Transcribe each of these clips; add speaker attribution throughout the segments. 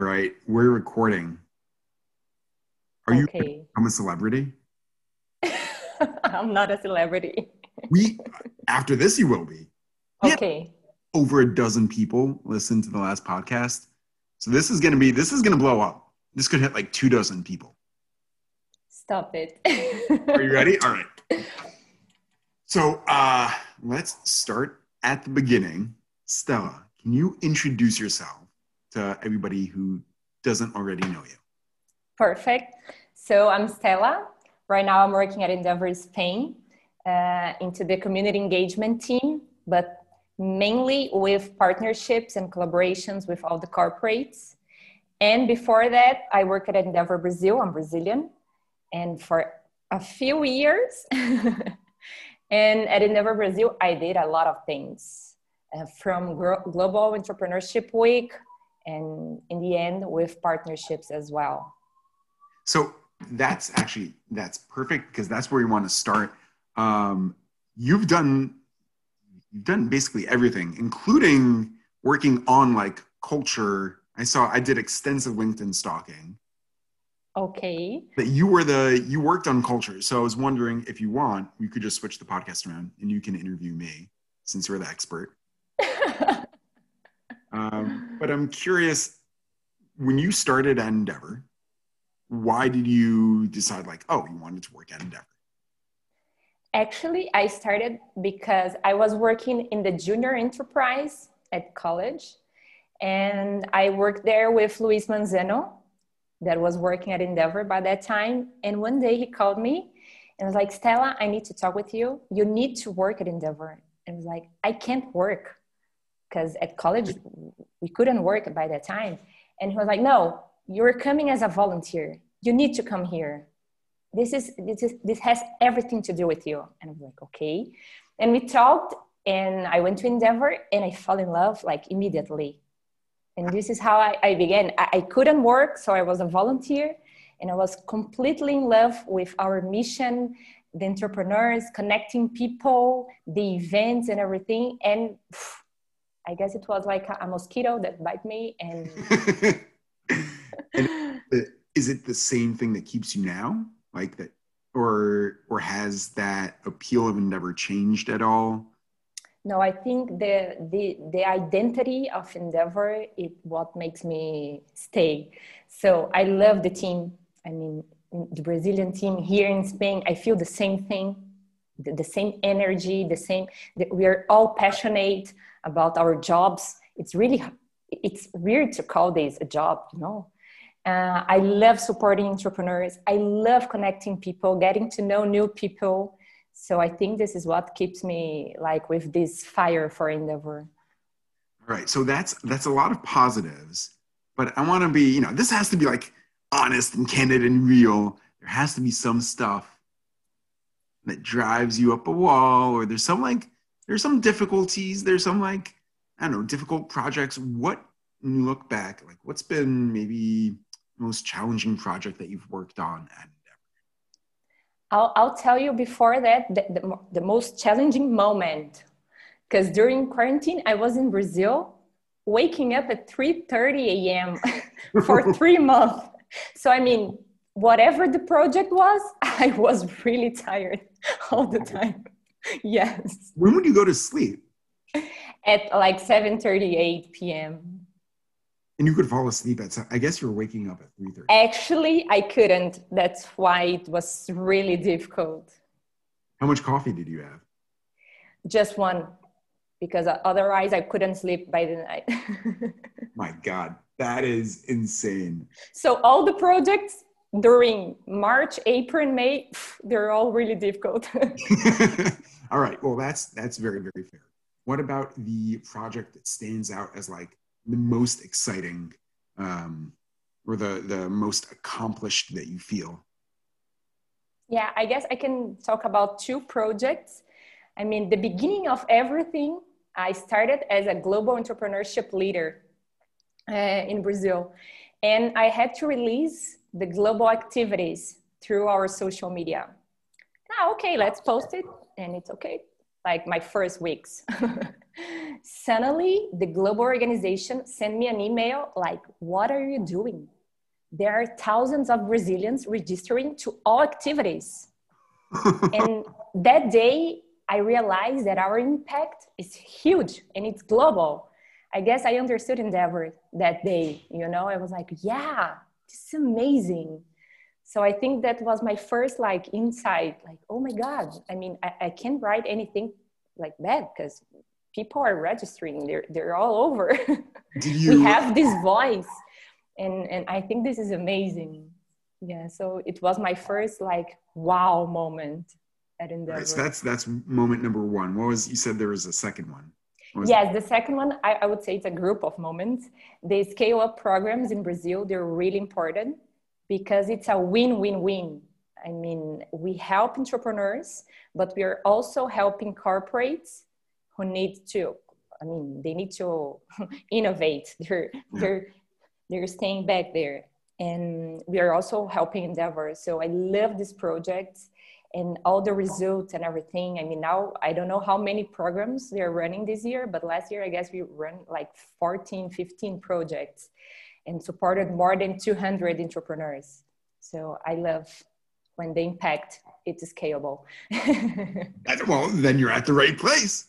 Speaker 1: All right, we're recording. Are you I'm a celebrity?
Speaker 2: I'm not a celebrity.
Speaker 1: we after this you will be.
Speaker 2: Okay.
Speaker 1: Over a dozen people listen to the last podcast. So this is gonna be this is gonna blow up. This could hit like two dozen people.
Speaker 2: Stop it.
Speaker 1: Are you ready? All right. So uh let's start at the beginning. Stella, can you introduce yourself to everybody who doesn't already know you?
Speaker 2: Perfect. So I'm Stella. Right now I'm working at Endeavor Spain uh, into the community engagement team, but mainly with partnerships and collaborations with all the corporates. And before that, I worked at Endeavor Brazil. I'm Brazilian. And for a few years, and at Endeavor Brazil, I did a lot of things uh, from Global Entrepreneurship Week and in the end with partnerships as well.
Speaker 1: So that's actually that's perfect because that's where you want to start. Um, you've done you've done basically everything including working on like culture. I saw i did extensive linkedin stalking.
Speaker 2: Okay.
Speaker 1: That you were the you worked on culture. So i was wondering if you want we could just switch the podcast around and you can interview me since you're the expert um, but I'm curious, when you started Endeavor, why did you decide like, oh, you wanted to work at Endeavor?
Speaker 2: Actually, I started because I was working in the junior enterprise at college. And I worked there with Luis Manzano, that was working at Endeavor by that time. And one day he called me and was like, Stella, I need to talk with you. You need to work at Endeavor. And I was like, I can't work because at college we couldn't work by that time. And he was like, "No, you're coming as a volunteer. You need to come here. This is this is this has everything to do with you." And I'm like, "Okay." And we talked, and I went to Endeavor, and I fell in love like immediately. And this is how I, I began. I, I couldn't work, so I was a volunteer, and I was completely in love with our mission the entrepreneurs, connecting people, the events, and everything. And phew, I guess it was like a, mosquito that bite me and.
Speaker 1: and uh, is it the same thing that keeps you now, like that, or or has that appeal of Endeavor changed at all?
Speaker 2: No, I think the the the identity of Endeavor is what makes me stay. So I love the team. I mean, the Brazilian team here in Spain, I feel the same thing, the, the same energy, the same. The, we are all passionate about our jobs. It's really it's weird to call this a job you know? Uh, i love supporting entrepreneurs. I love connecting people getting to know new people. So i think this is what keeps me like with this fire for endeavor.
Speaker 1: All right. So that's that's a lot of positives but i want to be you know this has to be like honest and candid and real. There has to be some stuff that drives you up a wall or there's some like there's some difficulties there's some like i don't know difficult projects. What when you look back like what's been maybe the most challenging project that you've worked on at
Speaker 2: I'll, I'll tell you before that the, the, the most challenging moment. Because during quarantine i was in brazil waking up at 3.30 a.m for three months. So i mean whatever the project was i was really tired all the time yes.
Speaker 1: When would you go to sleep?
Speaker 2: At like 7:38 p.m.
Speaker 1: And you could fall asleep at. I guess you were waking up at 3:30.
Speaker 2: Actually, I couldn't. That's why it was really difficult.
Speaker 1: How much coffee did you have?
Speaker 2: Just one, because otherwise I couldn't sleep by the night.
Speaker 1: My God, that is insane.
Speaker 2: So all the projects during March, April, and May, they're all really difficult.
Speaker 1: all right. Well, that's that's very very fair. What about the project that stands out as like the most exciting, um, or the the most accomplished that you feel?
Speaker 2: Yeah, I guess I can talk about two projects. I mean, the beginning of everything, I started as a global entrepreneurship leader uh, in Brazil, and I had to release the global activities through our social media. Ah, okay, let's post it, and it's okay. Like my first weeks. Suddenly, the global organization sent me an email like, What are you doing? There are thousands of Brazilians registering to all activities. and that day, I realized that our impact is huge and it's global. I guess I understood Endeavor that day. You know, I was like, yeah, this is amazing. So I think that was my first like insight, like, oh my God, I mean, I, I can't write anything like that because people are registering, they're, they're all over. You... we have this voice. And, and I think this is amazing. Yeah, so it was my first like wow moment at Endeavor.
Speaker 1: Right, so that's that's moment number one. What was you said there was a second one? Mm.
Speaker 2: Yes, the second one I, I would say it's a group of moments. The scale up programs in Brazil they're really important because it's a win-win-win. I mean, we help entrepreneurs, but we are also helping corporates who need to. I mean, they need to innovate. They're yeah. they're they're staying back there, and we are also helping Endeavor. So I love this project and all the results and everything. I mean, now I don't know how many programs they're running this year, but last year I guess we run like 14, 15 projects and supported more than 200 entrepreneurs. So I love when the impact it's scalable.
Speaker 1: well, then you're at the right place.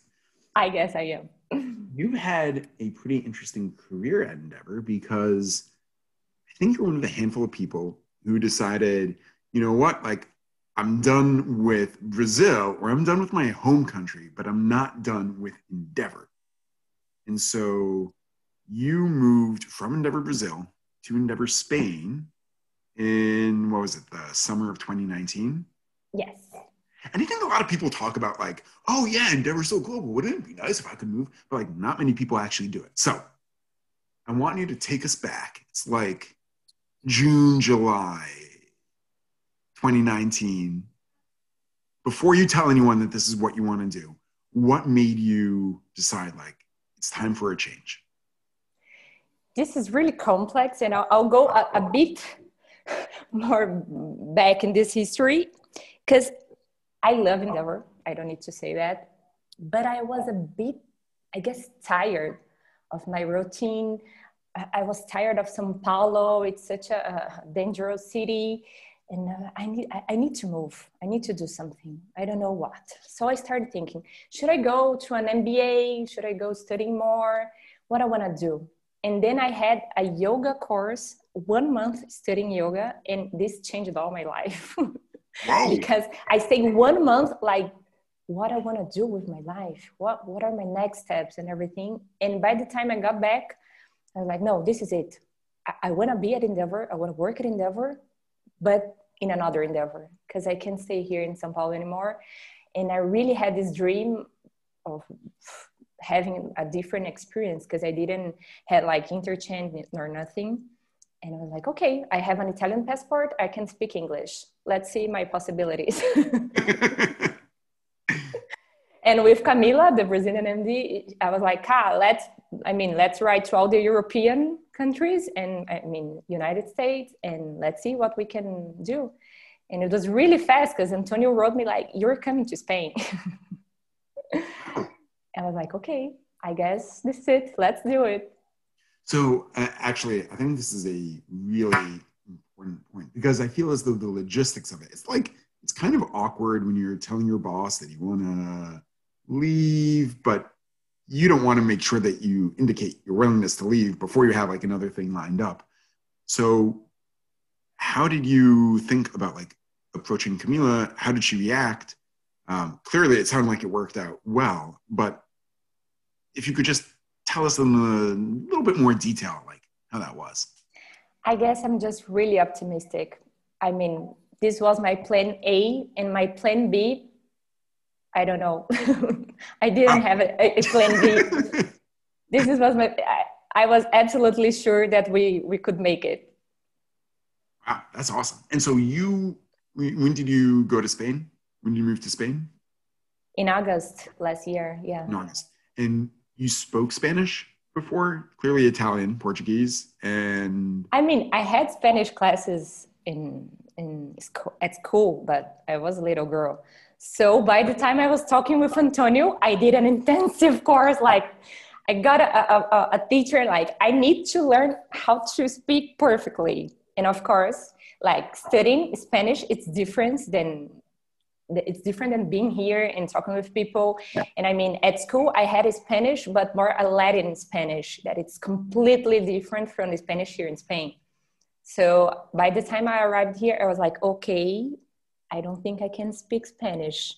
Speaker 2: I guess I am.
Speaker 1: You've had a pretty interesting career at Endeavor because I think you're one of the handful of people who decided, you know what, like I'm done with Brazil or I'm done with my home country, but I'm not done with Endeavor. And so you moved from Endeavor Brazil to Endeavor Spain in what was it, the summer of 2019?
Speaker 2: Yes.
Speaker 1: And I think a lot of people talk about like, oh yeah, Endeavor's so global. Wouldn't it be nice if I could move? But like not many people actually do it. So I want you to take us back. It's like June, July 2019, before you tell anyone that this is what you want to do, what made you decide like it's time for a change?
Speaker 2: This is really complex, and I'll, I'll go a, a bit more back in this history because I love Endeavor. I don't need to say that, but I was a bit, I guess, tired of my routine. I was tired of Sao Paulo. It's such a, a dangerous city and uh, I need I, I, need to move. I need to do something. I don't know what. So I started thinking, should I go to an MBA? Should I go studying more? What I want to do? And then I had a yoga course, one month studying yoga, and this changed all my life. because I stayed one month like what I want to do with my life. What what are my next steps and everything. And by the time I got back, I was like, no, this is it. I, I want to be at Endeavor. I want to work at Endeavor but in another endeavor because I can't stay here in Sao Paulo anymore. And I really had this dream of having a different experience because I didn't had like interchange or nothing. And I was like, okay, I have an Italian passport. I can speak English. Let's see my possibilities. and with Camila, the Brazilian MD, I was like, ah, let's, I mean, let's write to all the European countries and I mean United States and let's see what we can do. And it was really fast because Antonio wrote me like, "You're coming to Spain." I was like, "Okay, I guess this is it. Let's do it."
Speaker 1: So uh, actually, I think this is a really important point because I feel as though the logistics of it, it's like it's kind of awkward when you're telling your boss that you want to leave, but you don't want to make sure that you indicate your willingness to leave before you have like another thing lined up. So, how did you think about like approaching Camila? How did she react? Um, clearly, it sounded like it worked out well, but if you could just tell us in a little bit more detail, like how that was.
Speaker 2: I guess I'm just really optimistic. I mean, this was my plan A, and my plan B I don't know. I didn't have a, a plan B. this was my. I, I was absolutely sure that we we could make it.
Speaker 1: Wow, that's awesome! And so you, when did you go to Spain? When did you move to Spain?
Speaker 2: In August last year. Yeah.
Speaker 1: In August, and you spoke Spanish before? Clearly Italian, Portuguese, and.
Speaker 2: I mean, I had Spanish classes in in school, at school, but I was a little girl So by the time I was talking with Antonio, I did an intensive course. Like I got a, a, a teacher, like I need to learn how to speak perfectly. And of course, like studying Spanish, it's different than it's different than being here and talking with people. And I mean, at school, I had Spanish, but more a Latin Spanish, that it's completely different from the Spanish here in Spain. So by the time I arrived here, I was like, okay, I don't think I can speak Spanish.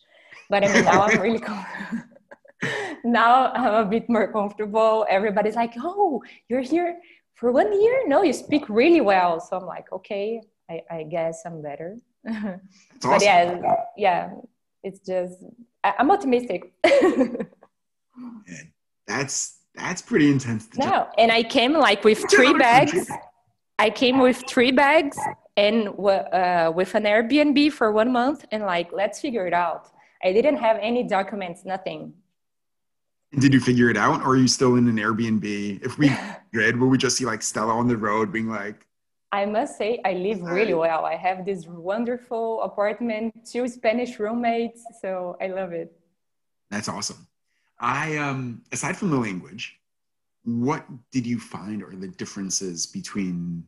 Speaker 2: But I mean, now I'm really, now I'm a bit more comfortable. Everybody's like, oh, you're here for one year? No, you speak really well. So I'm like, okay, I, I guess I'm better. Awesome. but yeah, yeah, it's just, I, am optimistic.
Speaker 1: that's, that's pretty intense.
Speaker 2: No, and I came like with three bags. I came with three bags and uh, with an Airbnb for one month and like, let's figure it out. I didn't have any documents, nothing.
Speaker 1: Did you figure it out or are you still in an Airbnb? If we did, will we just see like Stella on the road being like,
Speaker 2: I must say, I live really well. I have this wonderful apartment, two Spanish roommates, so I love it.
Speaker 1: That's awesome. I, um, aside from the language, what did you find are the differences between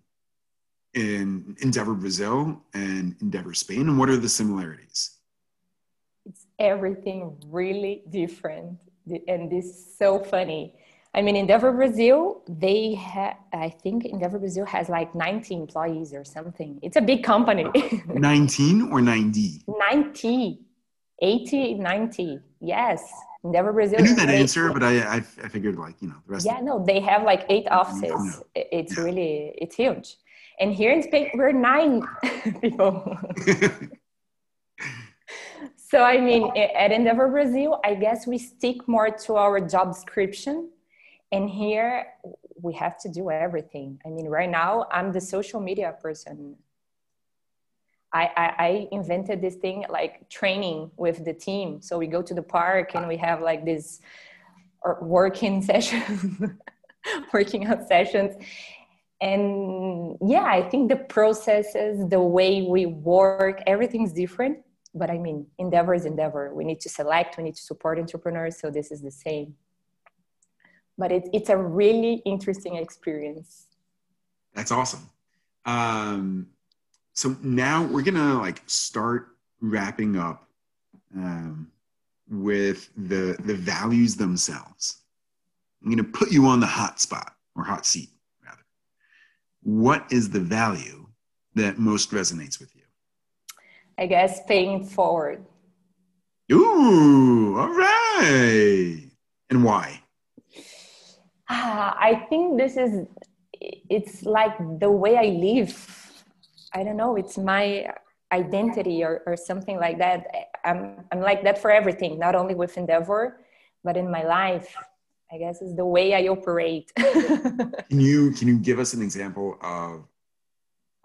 Speaker 1: in Endeavor Brazil and Endeavor Spain, and what are the similarities?
Speaker 2: It's everything really different, and this is so funny. I mean, Endeavor Brazil, they have, I think Endeavor Brazil has like 90 employees or something. It's a big company.
Speaker 1: 19 or 90?
Speaker 2: 90, 80, 90. Yes. Endeavor Brazil.
Speaker 1: I knew that answer, but I, I, I figured like, you know, the rest.
Speaker 2: Yeah, no, they have like eight offices. It's yeah. really, it's huge. And here in Spain, we're nine people. so, I mean, at Endeavor Brazil, I guess we stick more to our job description. And here we have to do everything. I mean, right now, I'm the social media person. I, I, invented this thing like training with the team. So we go to the park and we have like this uh, working sessions, working out sessions. And yeah, I think the processes, the way we work, everything's different. But I mean, endeavor is endeavor. We need to select, we need to support entrepreneurs. So this is the same. But it, it's a really interesting experience.
Speaker 1: That's awesome. Um, so now we're gonna like start wrapping up um, with the the values themselves. I'm gonna put you on the hot spot or hot seat. What is the value that most resonates with you?
Speaker 2: I guess paying forward.
Speaker 1: Ooh, all right. And why?
Speaker 2: Ah, I think this is it's like the way I live I don't know, it's my identity or, or something like that. I'm, I'm like that for everything, not only with Endeavor, but in my life. I guess is the way I operate.
Speaker 1: can you can you give us an example of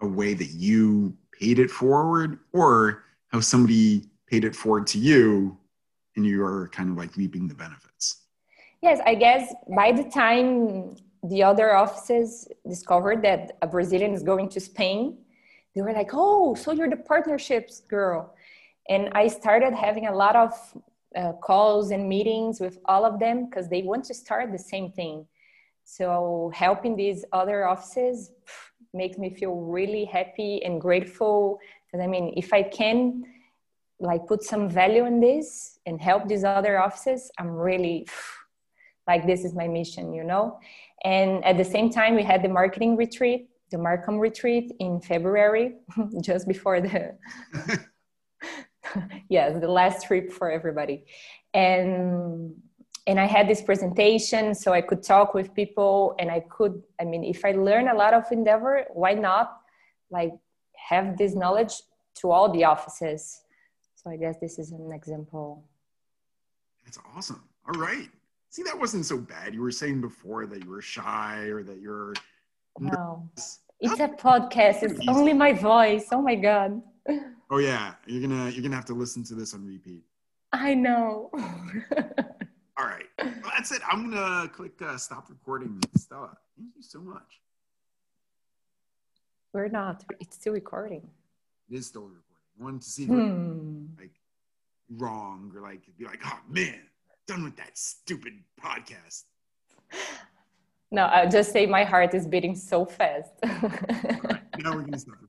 Speaker 1: a way that you paid it forward or how somebody paid it forward to you and you are kind of like reaping the benefits?
Speaker 2: Yes, I guess by the time the other offices discovered that a Brazilian is going to Spain, they were like, oh, so you're the partnerships girl. And I started having a lot of uh, calls and meetings with all of them because they want to start the same thing. So helping these other offices makes me feel really happy and grateful. Because I mean, if I can like put some value in this and help these other offices, I'm really like this is my mission, you know. And at the same time, we had the marketing retreat the MarCom retreat in February, just before the yes, the last trip for everybody. And and I had this presentation so I could talk with people and I could I mean if I learn a lot of endeavor, why not like have this knowledge to all the offices. So I guess this is an example.
Speaker 1: That's awesome. All right. See, that wasn't so bad. You were saying before that you were shy or that you're
Speaker 2: no. It's a podcast. It's only my voice. Oh my god.
Speaker 1: Oh yeah, you're gonna you're gonna have to listen to this on repeat.
Speaker 2: I know.
Speaker 1: All right, well, that's it. I'm gonna click uh, stop recording. Stella, thank you so much.
Speaker 2: We're not. It's still recording.
Speaker 1: It is still recording. I wanted to see hmm. like wrong or like be like, oh man, done with that stupid podcast?
Speaker 2: No, I'll just say my heart is beating so fast.
Speaker 1: right, now we're gonna stop